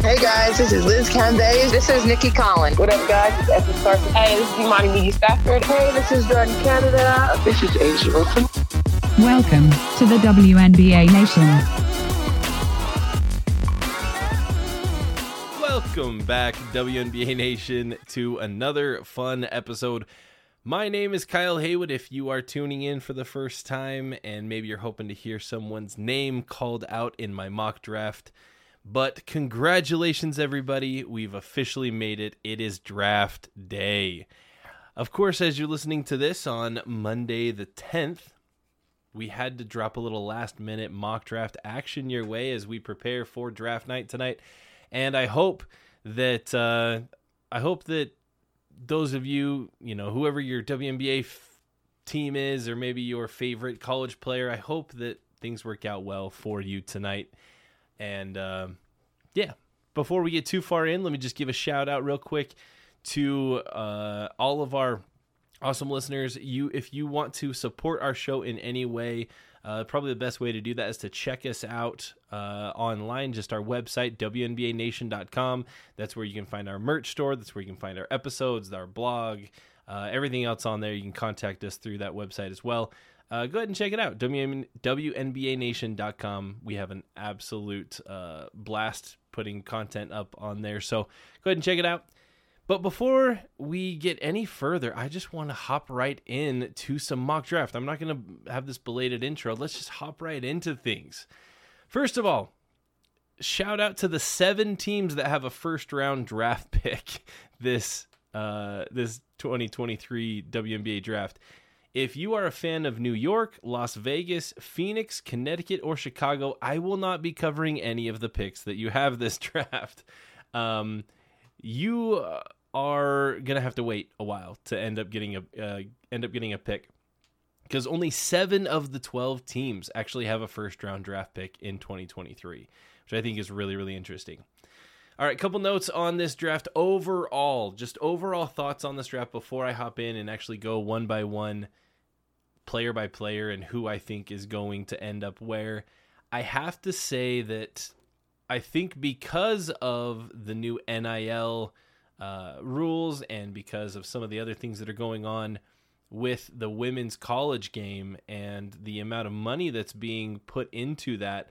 Hey guys, this is Liz Cambage. This is Nikki Collins. What up, guys? It's Evan Carson. Hey, this is Imani McGee-Stafford. Hey, this is Jordan Canada. This is A'ja Wilson. Welcome to the WNBA Nation. Welcome back, WNBA Nation, to another fun episode. My name is Kyle Haywood. If you are tuning in for the first time and maybe you're hoping to hear someone's name called out in my mock draft, but congratulations, everybody. We've officially made it. It is draft day. Of course, as you're listening to this on Monday the 10th, we had to drop a little last minute mock draft action your way as we prepare for draft night tonight. And I hope that, uh, I hope that those of you, you know, whoever your WNBA f- team is, or maybe your favorite college player, I hope that things work out well for you tonight. And uh, yeah, before we get too far in, let me just give a shout out real quick to uh, all of our awesome listeners. You, if you want to support our show in any way, uh, probably the best way to do that is to check us out uh, online, just our website, WNBANation.com. That's where you can find our merch store. That's where you can find our episodes, our blog, uh, everything else on there. You can contact us through that website as well uh, go ahead and check it out. WN- WNBANation.com. We have an absolute uh, blast putting content up on there. So go ahead and check it out. But before we get any further, I just want to hop right in to some mock draft. I'm not going to have this belated intro. Let's just hop right into things. First of all, shout out to the seven teams that have a first round draft pick this uh, this 2023 WNBA draft. If you are a fan of New York, Las Vegas, Phoenix, Connecticut, or Chicago, I will not be covering any of the picks that you have this draft. Um, you are gonna have to wait a while to end up getting a uh, end up getting a pick because only seven of the 12 teams actually have a first round draft pick in 2023 which i think is really really interesting. All right couple notes on this draft overall. Just overall thoughts on this draft before i hop in and actually go one by one player by player and who I think is going to end up where. I have to say that I think because of the new NIL uh, rules and because of some of the other things that are going on with the women's college game and the amount of money that's being put into that,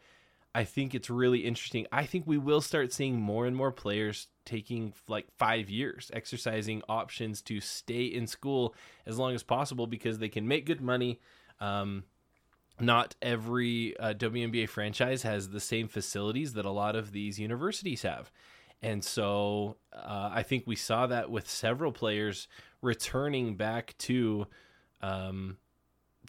I think it's really interesting. I think we will start seeing more and more players taking like five years, exercising options to stay in school as long as possible because they can make good money. Um, not every uh, WNBA franchise has the same facilities that a lot of these universities have. And so uh, I think we saw that with several players returning back to um,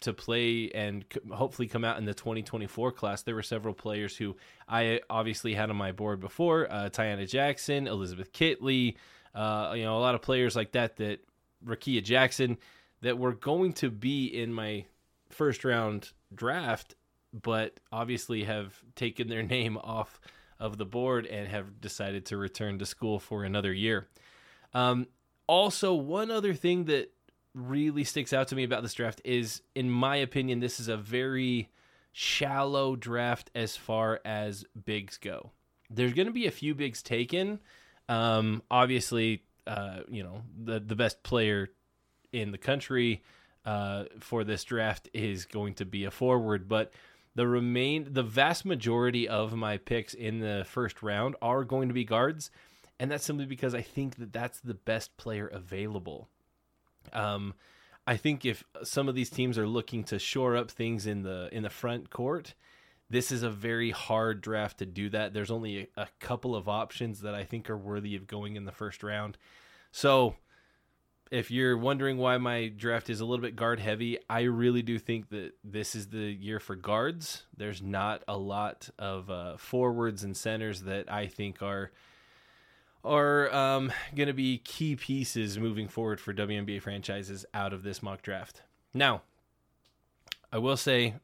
to play and hopefully come out in the 2024 class. There were several players who I obviously had on my board before: uh, Taiyanna Jackson, Elizabeth Kitley, uh, you know, a lot of players like that. That Rickea Jackson that were going to be in my first round draft, but obviously have taken their name off of the board and have decided to return to school for another year. Um, also, one other thing that really sticks out to me about this draft is, in my opinion, this is a very shallow draft as far as bigs go. There's going to be a few bigs taken. Um, obviously, uh, you know, the the best player in the country uh, for this draft is going to be a forward, but the remain the vast majority of my picks in the first round are going to be guards, and that's simply because I think that that's the best player available. Um, I think if some of these teams are looking to shore up things in the in the front court, this is a very hard draft to do that. There's only a, a couple of options that I think are worthy of going in the first round. So if you're wondering why my draft is a little bit guard heavy, I really do think that this is the year for guards. There's not a lot of uh, forwards and centers that I think are are um, going to be key pieces moving forward for WNBA franchises out of this mock draft. Now, I will say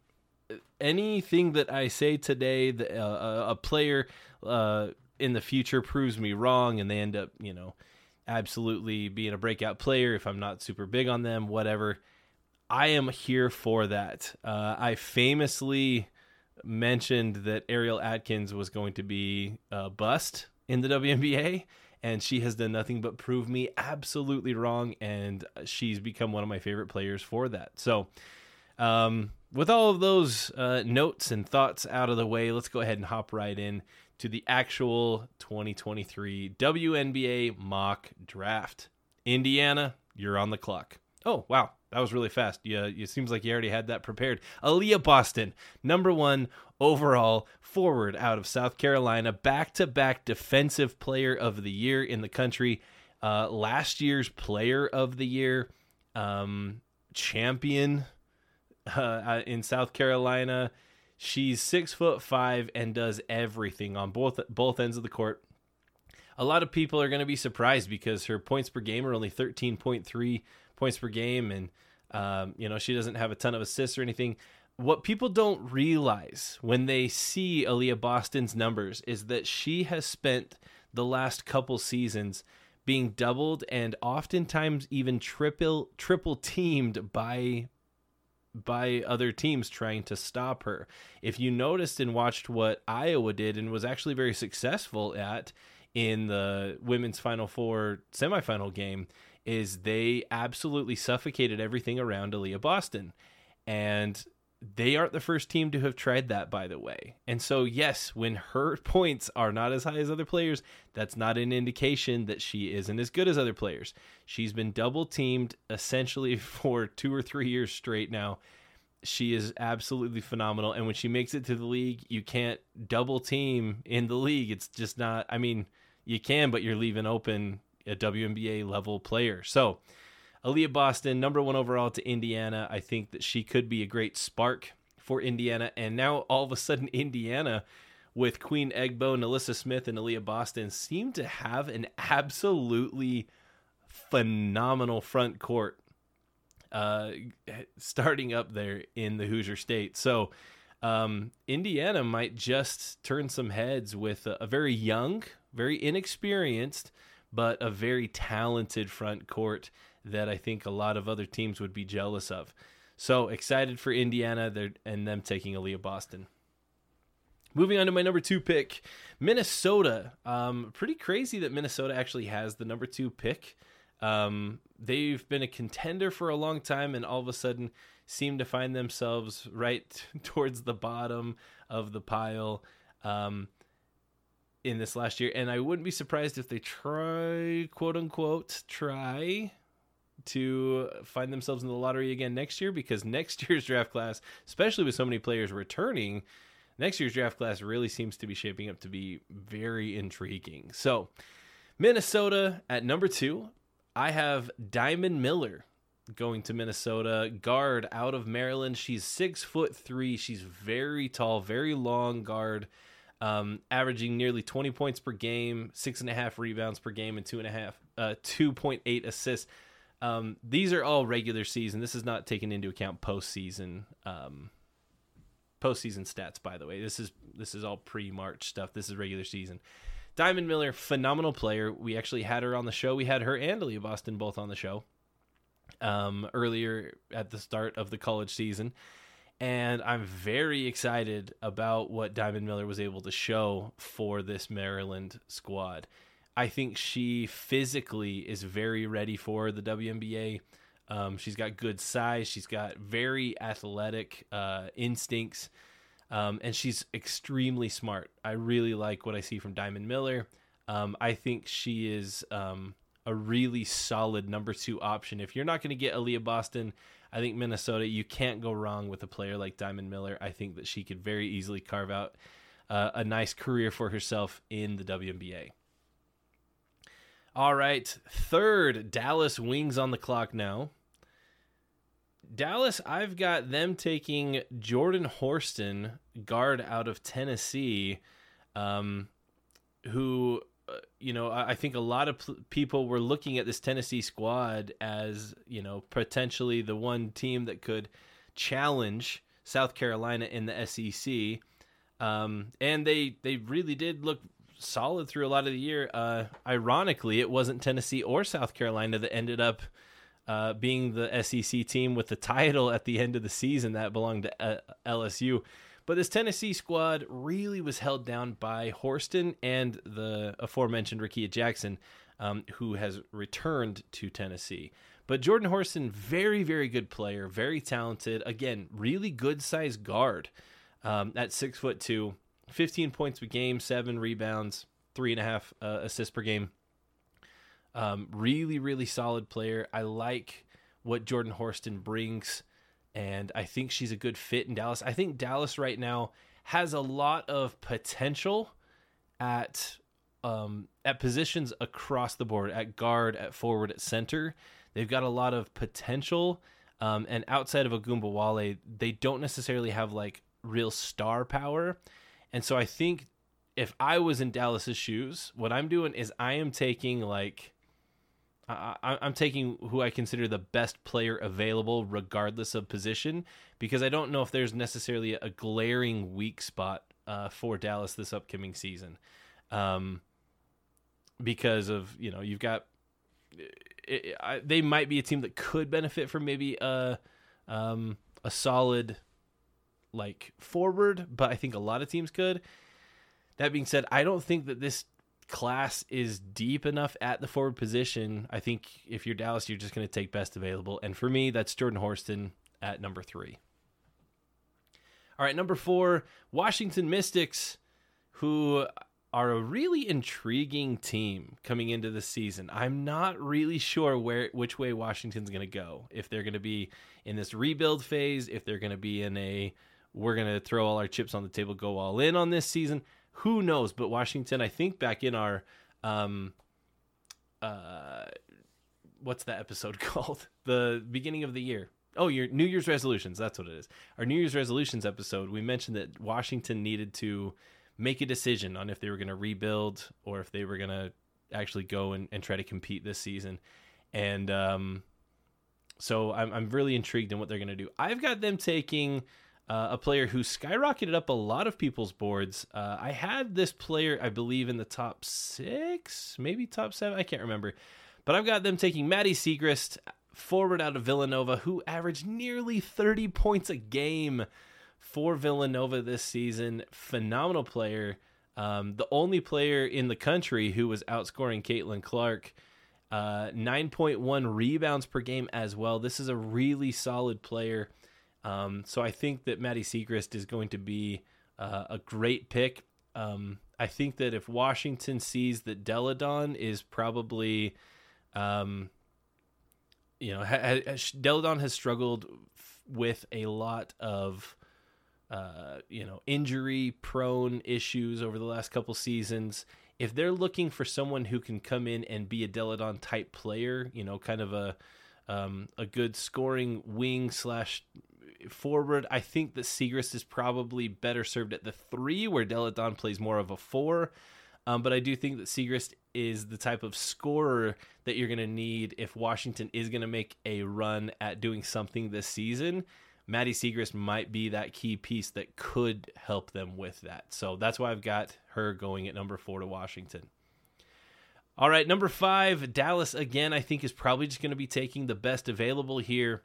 anything that I say today, that uh, a player uh, in the future proves me wrong, and they end up, you know, absolutely being a breakout player. If I'm not super big on them, whatever, I am here for that. Uh, I famously mentioned that Ariel Atkins was going to be a bust in the WNBA, and she has done nothing but prove me absolutely wrong, and she's become one of my favorite players for that. So, um, with all of those uh, notes and thoughts out of the way, let's go ahead and hop right in to the actual 2023 WNBA mock draft. Indiana, you're on the clock. Oh, wow. That was really fast. Yeah, it seems like you already had that prepared. Aliyah Boston, number one overall forward out of South Carolina, back to back defensive player of the year in the country, uh, last year's player of the year, um, champion uh, uh, in South Carolina. She's six foot five and does everything on both both ends of the court. A lot of people are going to be surprised because her points per game are only thirteen point three points per game, and um, you know she doesn't have a ton of assists or anything. What people don't realize when they see Aliyah Boston's numbers is that she has spent the last couple seasons being doubled and oftentimes even triple triple teamed by by other teams trying to stop her. If you noticed and watched what Iowa did and was actually very successful at in the women's Final Four semifinal game, is they absolutely suffocated everything around Aliyah Boston. And they aren't the first team to have tried that, by the way. And so, yes, when her points are not as high as other players, that's not an indication that she isn't as good as other players. She's been double teamed essentially for two or three years straight now. She is absolutely phenomenal. And when she makes it to the league, you can't double team in the league. It's just not, I mean, you can, but you're leaving open a WNBA level player. So, Aliyah Boston, number one overall to Indiana. I think that she could be a great spark for Indiana. And now all of a sudden, Indiana with Queen Egbo, NaLyssa Smith, and Aliyah Boston seem to have an absolutely phenomenal front court uh, starting up there in the Hoosier State. So um, Indiana might just turn some heads with a, a very young, very inexperienced, but a very talented front court that I think a lot of other teams would be jealous of. So excited for Indiana and them taking Aliyah Boston. Moving on to my number two pick, Minnesota. Um, pretty crazy that Minnesota actually has the number two pick. Um, they've been a contender for a long time and all of a sudden seem to find themselves right towards the bottom of the pile um, in this last year. And I wouldn't be surprised if they try, quote unquote, try to find themselves in the lottery again next year because next year's draft class, especially with so many players returning, next year's draft class really seems to be shaping up to be very intriguing. So, Minnesota at number two, I have Diamond Miller going to Minnesota, guard out of Maryland. She's six foot three. She's very tall, very long guard, um, averaging nearly 20 points per game, six and a half rebounds per game, and two and a half, uh, 2.8 assists. Um, these are all regular season. This is not taken into account postseason. Um, postseason stats, by the way. This is this is all pre-March stuff. This is regular season. Diamond Miller, phenomenal player. We actually had her on the show. We had her and Aliyah Boston both on the show um, earlier at the start of the college season. And I'm very excited about what Diamond Miller was able to show for this Maryland squad. I think she physically is very ready for the WNBA. Um, she's got good size. She's got very athletic uh, instincts. Um, and she's extremely smart. I really like what I see from Diamond Miller. Um, I think she is um, a really solid number two option. If you're not going to get Aliyah Boston, I think Minnesota, you can't go wrong with a player like Diamond Miller. I think that she could very easily carve out uh, a nice career for herself in the WNBA. All right, third, Dallas Wings on the clock now. Dallas, I've got them taking Jordan Horston, guard out of Tennessee, um, who, you know, I, I, think a lot of pl- people were looking at this Tennessee squad as, you know, potentially the one team that could challenge South Carolina in the SEC. Um, and they, they really did look solid through a lot of the year. Uh, ironically, it wasn't Tennessee or South Carolina that ended up uh, being the SEC team with the title at the end of the season that belonged to uh, LSU. But this Tennessee squad really was held down by Horston and the aforementioned Rickea Jackson, um, who has returned to Tennessee. But Jordan Horston, very, very good player, very talented. Again, really good size guard um, at six foot two. 15 points per game, seven rebounds, three and a half uh, assists per game. Um, really, really solid player. I like what Jordan Horston brings, and I think she's a good fit in Dallas. I think Dallas right now has a lot of potential at um, at positions across the board, at guard, at forward, at center. They've got a lot of potential. Um, and outside of Ogunbowale, they don't necessarily have like real star power. And so I think if I was in Dallas's shoes, what I'm doing is I am taking like I, am taking who I consider the best player available, regardless of position, because I don't know if there's necessarily a glaring weak spot uh, for Dallas this upcoming season. Um, because of you know you've got it, I, they might be a team that could benefit from maybe a um, a solid like forward, but I think a lot of teams could. That being said, I don't think that this class is deep enough at the forward position. I think if you're Dallas, you're just going to take best available. And for me, that's Jordan Horston at number three. All right, number four, Washington Mystics, who are a really intriguing team coming into the season. I'm not really sure where which way Washington's going to go. If they're going to be in this rebuild phase, if they're going to be in a we're going to throw all our chips on the table, go all in on this season. Who knows? But Washington, I think back in our, um, uh, what's that episode called? The beginning of the year. Oh, your New Year's resolutions. That's what it is. Our New Year's resolutions episode, we mentioned that Washington needed to make a decision on if they were going to rebuild or if they were going to actually go and, and try to compete this season. And um, so I'm, I'm really intrigued in what they're going to do. I've got them taking uh, a player who skyrocketed up a lot of people's boards. Uh, I had this player, I believe, in the top six, maybe top seven. I can't remember. But I've got them taking Maddy Siegrist, forward out of Villanova, who averaged nearly 30 points a game for Villanova this season. Phenomenal player. Um, the only player in the country who was outscoring Caitlin Clark. Uh, 9.1 rebounds per game as well. This is a really solid player. Um, so I think that Maddy Siegrist is going to be uh, a great pick. Um, I think that if Washington sees that Delle Donne is probably, um, you know, ha- ha- Delle Donne has struggled f- with a lot of, uh, you know, injury prone issues over the last couple seasons. If they're looking for someone who can come in and be a Delle Donne type player, you know, kind of a um, a good scoring wing slash forward, I think that Siegrist is probably better served at the three, where Delle Donne plays more of a four. Um, but I do think that Siegrist is the type of scorer that you're going to need if Washington is going to make a run at doing something this season. Maddy Siegrist might be that key piece that could help them with that. So that's why I've got her going at number four to Washington. All right, number five, Dallas again, I think is probably just going to be taking the best available here.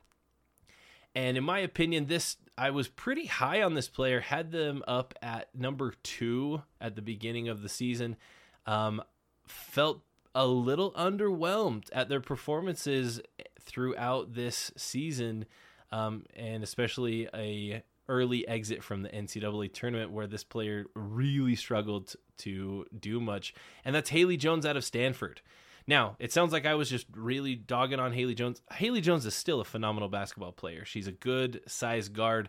And in my opinion, this I was pretty high on this player. Had them up at number two at the beginning of the season. Um, felt a little underwhelmed at their performances throughout this season, um, and especially a early exit from the NCAA tournament where this player really struggled to do much, and that's Haley Jones out of Stanford. Now, it sounds like I was just really dogging on Haley Jones. Haley Jones is still a phenomenal basketball player. She's a good size guard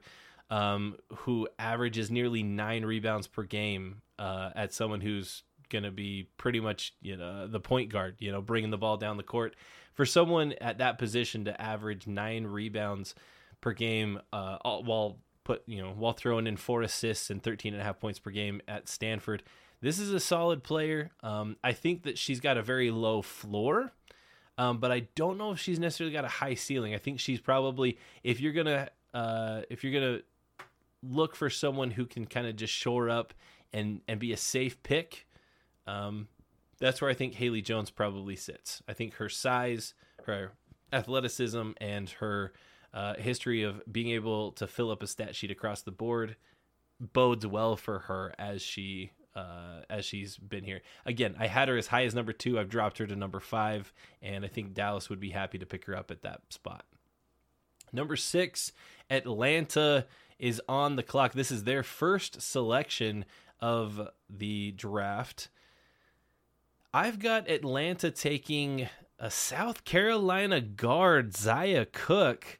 um, who averages nearly nine rebounds per game uh, at someone who's going to be pretty much you know the point guard, you know, bringing the ball down the court. For someone at that position to average nine rebounds per game uh, while put you know while throwing in four assists and 13 and a half points per game at Stanford, this is a solid player. Um, I think that she's got a very low floor. Um, but I don't know if she's necessarily got a high ceiling. I think she's probably if you're gonna uh, if you're gonna look for someone who can kind of just shore up and and be a safe pick. Um, that's where I think Haley Jones probably sits. I think her size, her athleticism, and her uh, history of being able to fill up a stat sheet across the board bodes well for her as she uh, as she's been here. Again, I had her as high as number two. I've dropped her to number five, and I think Dallas would be happy to pick her up at that spot. Number six, Atlanta is on the clock. This is their first selection of the draft. I've got Atlanta taking a South Carolina guard, Zia Cooke,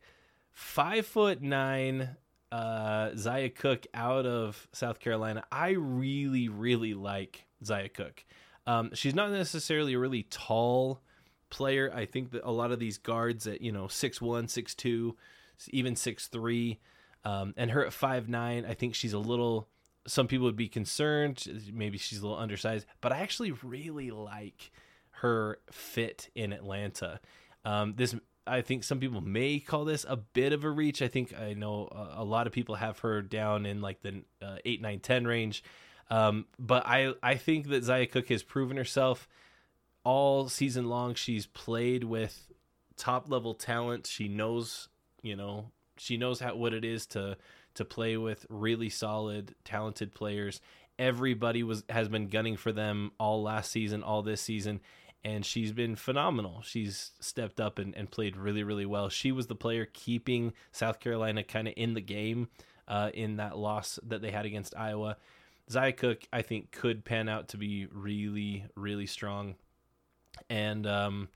five foot nine. Uh, Zia Cooke out of South Carolina. I really, really like Zia Cooke. Um, she's not necessarily a really tall player. I think that a lot of these guards at you know six one, six two, even six three, um, and her at five nine. I think she's a little some people would be concerned. Maybe she's a little undersized, but I actually really like her fit in Atlanta. Um, this, I think, some people may call this a bit of a reach. I think I know a, a lot of people have her down in like the uh, eight, nine, ten range. Um, but I, I think that Zia Cooke has proven herself all season long. She's played with top level talent. She knows, you know, she knows how what it is to to play with really solid, talented players. Everybody was has been gunning for them all last season, all this season, and she's been phenomenal. She's stepped up and, and played really, really well. She was the player keeping South Carolina kind of in the game uh, in that loss that they had against Iowa. Zia Cooke, I think, could pan out to be really, really strong. And um,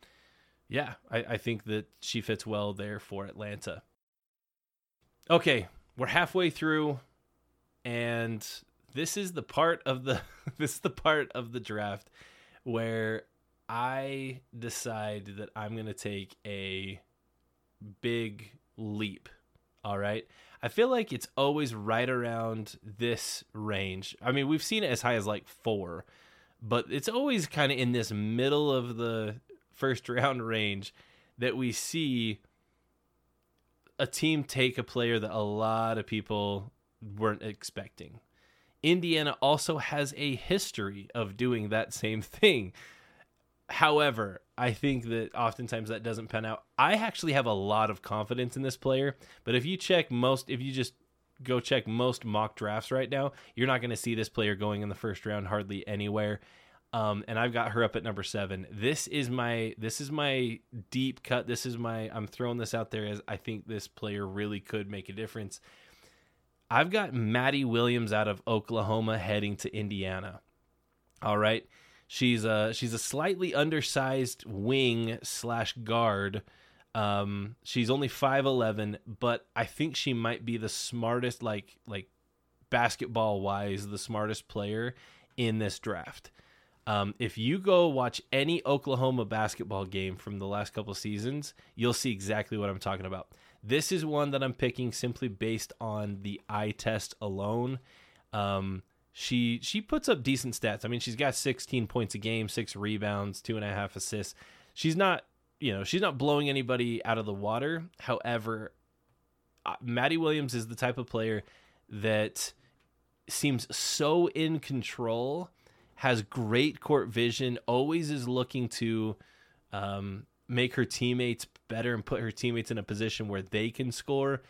yeah, I, I think that she fits well there for Atlanta. Okay, we're halfway through and this is the part of the this is the part of the draft where I decide that I'm going to take a big leap. All right. I feel like it's always right around this range. I mean, we've seen it as high as like 4, but it's always kind of in this middle of the first round range that we see a team take a player that a lot of people weren't expecting. Indiana also has a history of doing that same thing. However, I think that oftentimes that doesn't pan out. I actually have a lot of confidence in this player, but if you check most, if you just go check most mock drafts right now, you're not going to see this player going in the first round hardly anywhere. Um, and I've got her up at number seven. This is my this is my deep cut. This is my I'm throwing this out there as I think this player really could make a difference. I've got Madi Williams out of Oklahoma heading to Indiana. All right, she's a she's a slightly undersized wing slash guard. Um, she's only five eleven, but I think she might be the smartest, like like basketball wise, the smartest player in this draft. Um, if you go watch any Oklahoma basketball game from the last couple seasons, you'll see exactly what I'm talking about. This is one that I'm picking simply based on the eye test alone. Um, she she puts up decent stats. I mean, she's got 16 points a game, six rebounds, two and a half assists. She's not you know she's not blowing anybody out of the water. However, uh, Madi Williams is the type of player that seems so in control has great court vision, always is looking to um, make her teammates better and put her teammates in a position where they can score.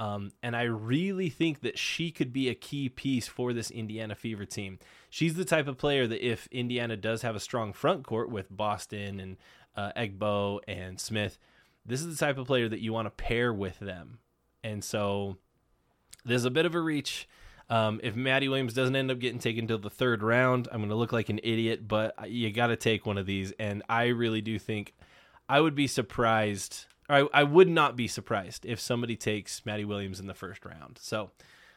Um, and I really think that she could be a key piece for this Indiana Fever team. She's the type of player that if Indiana does have a strong front court with Boston and uh, Egbo and Smith, this is the type of player that you want to pair with them. And so there's a bit of a reach. Um, if Madi Williams doesn't end up getting taken to the third round, I'm going to look like an idiot, but you got to take one of these. And I really do think I would be surprised I, I would not be surprised if somebody takes Madi Williams in the first round. So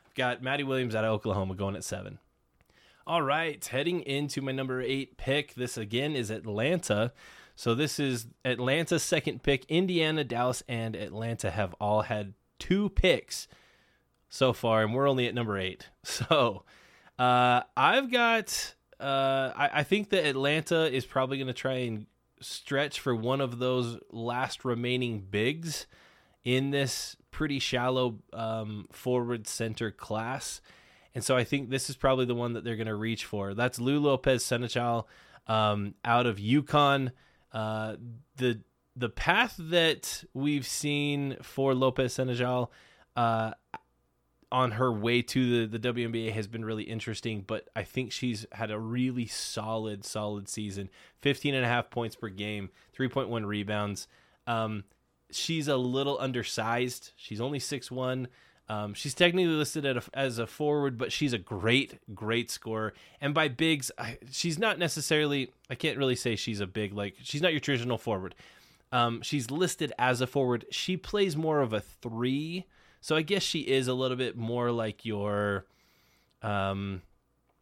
I've got Madi Williams out of Oklahoma going at seven. All right, heading into my number eight pick. This again is Atlanta. So this is Atlanta's second pick. Indiana, Dallas, and Atlanta have all had two picks so far, and we're only at number eight. So uh, I've got. Uh, I, I think that Atlanta is probably going to try and stretch for one of those last remaining bigs in this pretty shallow um, forward center class. And so I think this is probably the one that they're going to reach for. That's Lou Lopez Sénéchal um, out of UConn. Uh, the the path that we've seen for Lopez Sénéchal uh, on her way to the, the WNBA has been really interesting, but I think she's had a really solid, solid season 15 and a half points per game, 3.1 rebounds. Um, she's a little undersized. She's only 6'1. Um, she's technically listed a, as a forward, but she's a great, great scorer. And by bigs, I, she's not necessarily, I can't really say she's a big, like, she's not your traditional forward. Um, she's listed as a forward. She plays more of a three so I guess she is a little bit more like your, um,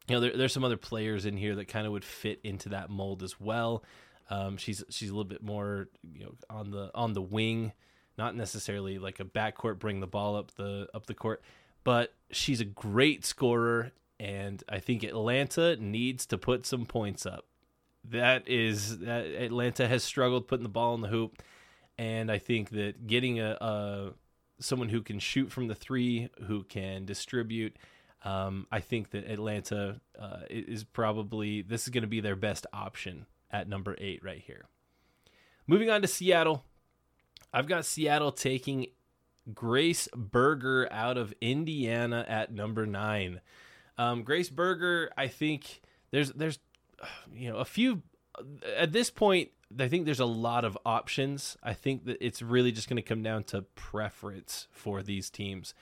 you know, there, there's some other players in here that kind of would fit into that mold as well. Um, she's she's a little bit more, you know, on the on the wing, not necessarily like a backcourt bring the ball up the up the court, but she's a great scorer, and I think Atlanta needs to put some points up. That is that Atlanta has struggled putting the ball in the hoop, and I think that getting a, a someone who can shoot from the three, who can distribute. Um, I think that Atlanta uh, is probably this is going to be their best option at number eight right here. Moving on to Seattle, I've got Seattle taking Grace Berger out of Indiana at number nine. Um, Grace Berger, I think there's there's you know a few at this point I think there's a lot of options. I think that it's really just going to come down to preference for these teams.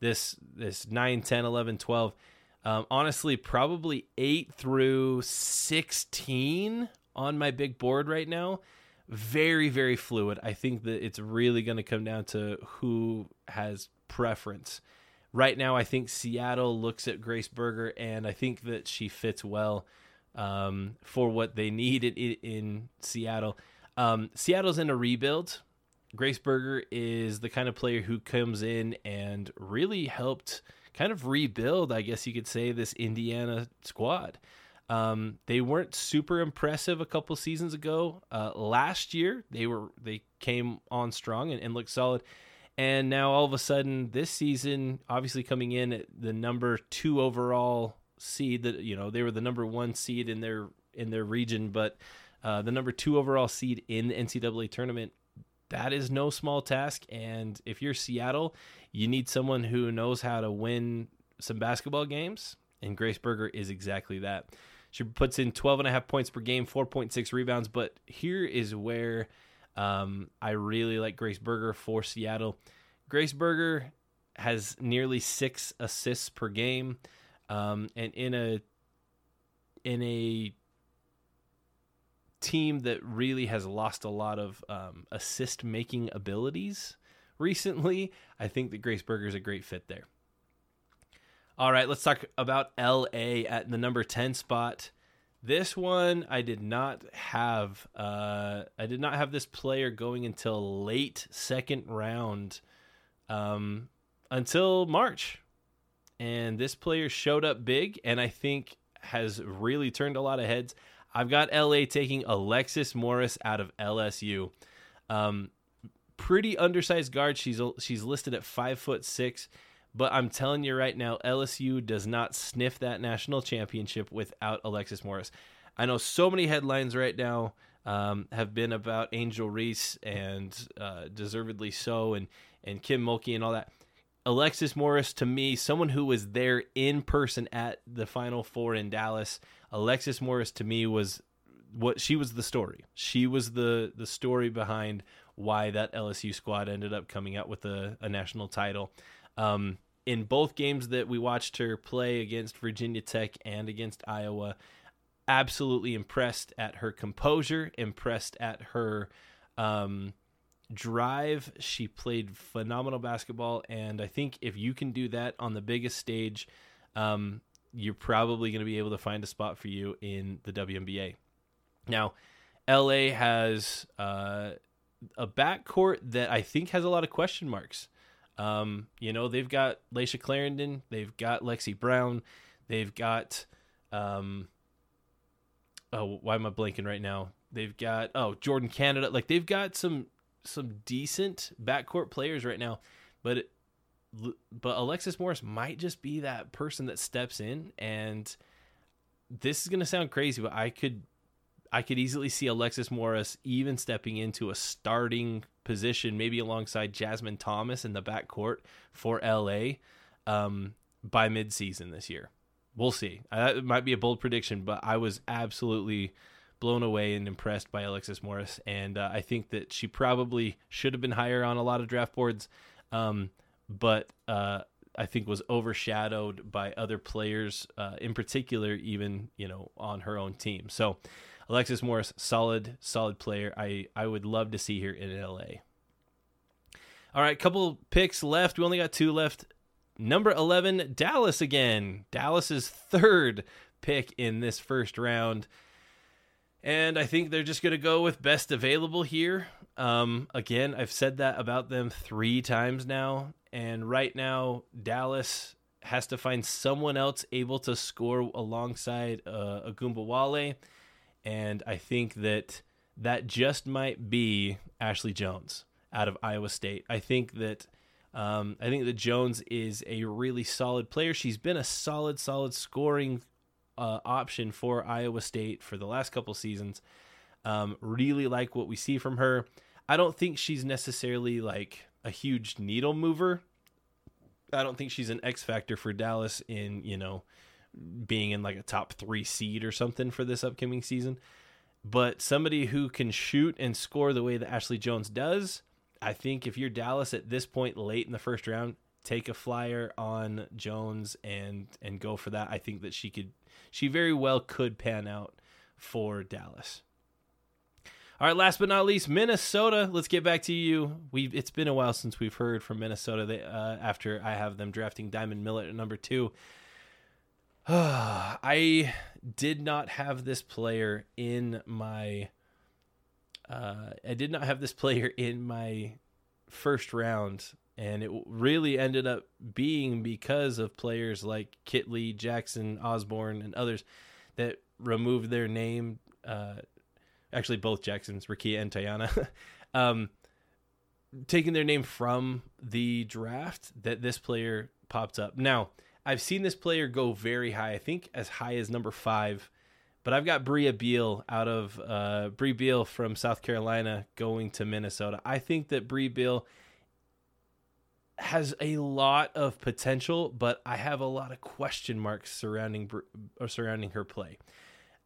This this 9, 10, 11, 12 um, honestly probably 8 through 16 on my big board right now. Very very fluid. I think that it's really going to come down to who has preference. Right now I think Seattle looks at Grace Berger and I think that she fits well um, for what they need in, in Seattle. Um, Seattle's in a rebuild. Grace Berger is the kind of player who comes in and really helped kind of rebuild, I guess you could say, this Indiana squad. Um, they weren't super impressive a couple seasons ago. Uh, last year, they were they came on strong and, and looked solid. And now all of a sudden, this season, obviously coming in at the number two overall seed that you know they were the number one seed in their in their region, but uh, the number two overall seed in the NCAA tournament. That is no small task, and if you're Seattle, you need someone who knows how to win some basketball games, and Grace Berger is exactly that. She puts in 12 and a half points per game, 4.6 rebounds, but here is where um, I really like Grace Berger for Seattle. Grace Berger has nearly six assists per game. Um, and in a in a team that really has lost a lot of um, assist making abilities recently, I think that Grace Berger is a great fit there. All right, let's talk about LA at the number 10 spot. This one I did not have. Uh, I did not have this player going until late second round, um, until March and this player showed up big and I think has really turned a lot of heads. I've got LA taking Alexis Morris out of LSU. Um, pretty undersized guard. She's she's listed at five foot six, but I'm telling you right now, LSU does not sniff that national championship without Alexis Morris. I know so many headlines right now um, have been about Angel Reese and uh, deservedly so, and and Kim Mulkey and all that. Alexis Morris, to me, someone who was there in person at the Final Four in Dallas, Alexis Morris to me was what she was the story. She was the the story behind why that LSU squad ended up coming out with a, a national title. Um, in both games that we watched her play against Virginia Tech and against Iowa, absolutely impressed at her composure, impressed at her um, drive. She played phenomenal basketball, and I think if you can do that on the biggest stage, um, you're probably going to be able to find a spot for you in the WNBA. Now, LA has uh, a backcourt that I think has a lot of question marks. Um, you know, they've got Layshia Clarendon, they've got Lexie Brown, they've got um, oh, why am I blanking right now? They've got oh Jordan Canada, like they've got some some decent backcourt players right now, but it, but Alexis Morris might just be that person that steps in and this is going to sound crazy, but I could I could easily see Alexis Morris even stepping into a starting position, maybe alongside Jasmine Thomas in the backcourt for LA um, by midseason this year. We'll see. It might be a bold prediction, but I was absolutely blown away and impressed by Alexis Morris, and uh, I think that she probably should have been higher on a lot of draft boards, um, but uh, I think was overshadowed by other players, uh, in particular, even you know on her own team. So Alexis Morris, solid, solid player. I, I would love to see her in LA. All right, couple picks left. We only got two left. Number 11, Dallas again. Dallas's third pick in this first round. And I think they're just going to go with best available here. Um, again, I've said that about them three times now. And right now, Dallas has to find someone else able to score alongside uh, Wale. And I think that that just might be Ashley Jones out of Iowa State. I think that um, I think that Jones is a really solid player. She's been a solid, solid scoring uh, option for Iowa State for the last couple seasons. Um, really like what we see from her. I don't think she's necessarily like a huge needle mover. I don't think she's an X factor for Dallas in you know being in like a top three seed or something for this upcoming season. But somebody who can shoot and score the way that Ashley Jones does, I think if you're Dallas at this point late in the first round, take a flyer on Jones and and go for that. I think that she could she very well could pan out for Dallas. All right, last but not least, Minnesota. Let's get back to you. We it's been a while since we've heard from Minnesota. They, uh, after I have them drafting Diamond Miller at number two, I did not have this player in my. Uh, I did not have this player in my first round, and it really ended up being because of players like Kitley, Jackson, Osborne, and others that removed their name. Uh, actually, both Jacksons, Rickea and Taiyanna, um, taking their name from the draft. That this player popped up now I've seen this player go very high. I think as high as number five. But I've got Brea Beal out of uh, Brea Beal from South Carolina going to Minnesota. I think that Brea Beal has a lot of potential, but I have a lot of question marks surrounding surrounding her play.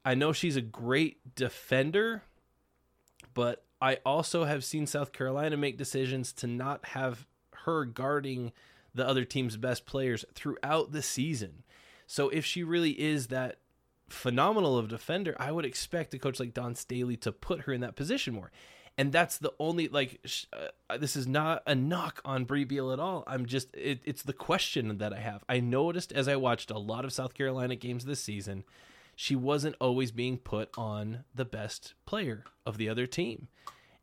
I know she's a great defender, but I also have seen South Carolina make decisions to not have her guarding the other team's best players throughout the season. So if she really is that phenomenal of defender, I would expect a coach like Dawn Staley to put her in that position more. And that's the only like sh- uh, this is not a knock on Brea Beal at all. I'm just it, it's the question that I have. I noticed as I watched a lot of South Carolina games this season, she wasn't always being put on the best player of the other team.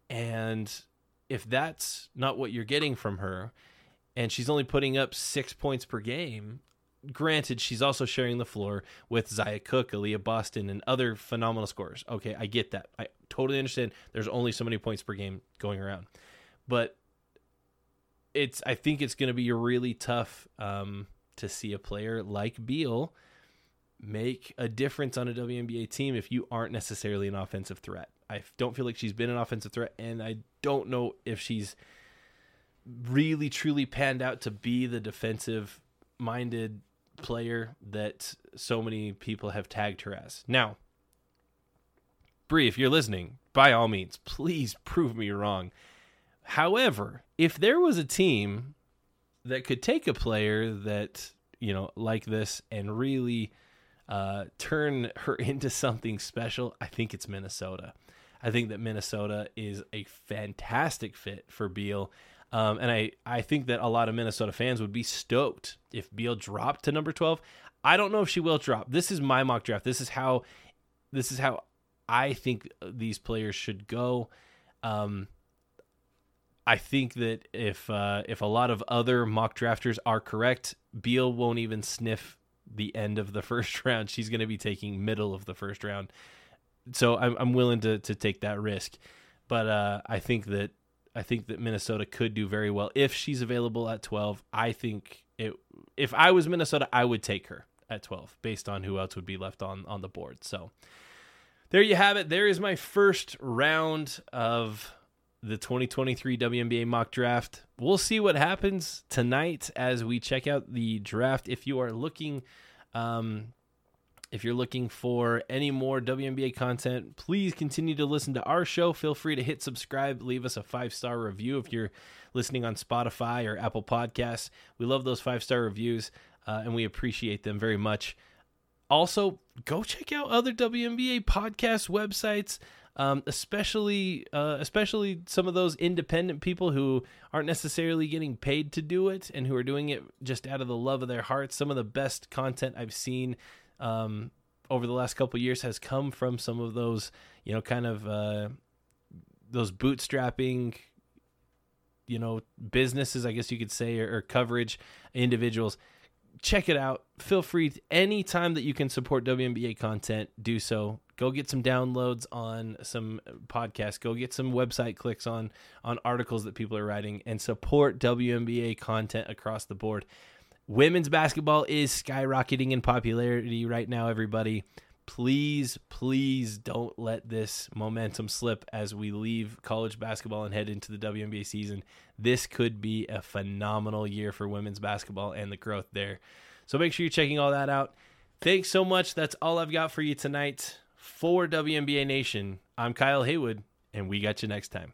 And if that's not what you're getting from her, and she's only putting up six points per game. Granted, she's also sharing the floor with Zia Cooke, Aliyah Boston, and other phenomenal scorers. Okay, I get that. I totally understand. There's only so many points per game going around, but it's. I think it's going to be really tough um, to see a player like Beal make a difference on a WNBA team if you aren't necessarily an offensive threat. I don't feel like she's been an offensive threat, and I don't know if she's really truly panned out to be the defensive minded player that so many people have tagged her as. Now, Bree, if you're listening, by all means, please prove me wrong. However, if there was a team that could take a player that, you know, like this and really uh, turn her into something special, I think it's Minnesota. I think that Minnesota is a fantastic fit for Beal. Um, and I, I think that a lot of Minnesota fans would be stoked if Beal dropped to number 12. I don't know if she will drop. This is my mock draft. This is how this is how I think these players should go. Um, I think that if uh, if a lot of other mock drafters are correct, Beal won't even sniff the end of the first round. She's going to be taking middle of the first round. So I'm, I'm willing to to take that risk. But uh, I think that I think that Minnesota could do very well if she's available at 12. I think it. If I was Minnesota, I would take her at 12 based on who else would be left on on the board. So there you have it. There is my first round of the 2023 WNBA mock draft. We'll see what happens tonight as we check out the draft. If you are looking, um, if you're looking for any more WNBA content, please continue to listen to our show. Feel free to hit subscribe, leave us a five star review if you're listening on Spotify or Apple Podcasts. We love those five star reviews uh, and we appreciate them very much. Also, go check out other WNBA podcast websites um, especially uh, especially some of those independent people who aren't necessarily getting paid to do it and who are doing it just out of the love of their hearts. Some of the best content I've seen um, over the last couple years has come from some of those, you know, kind of uh, those bootstrapping you know businesses i guess you could say or, or, coverage individuals check it out. Feel free anytime that you can support WNBA content do so. Go get some downloads on some podcasts. Go get some website clicks on on articles that people are writing and support WNBA content across the board. Women's basketball is skyrocketing in popularity right now everybody please please don't let this momentum slip as we leave college basketball and head into the WNBA season. This could be a phenomenal year for women's basketball and the growth there. So make sure you're checking all that out. Thanks so much. That's all I've got for you tonight. For WNBA Nation, I'm Kyle Haywood, and we got you next time.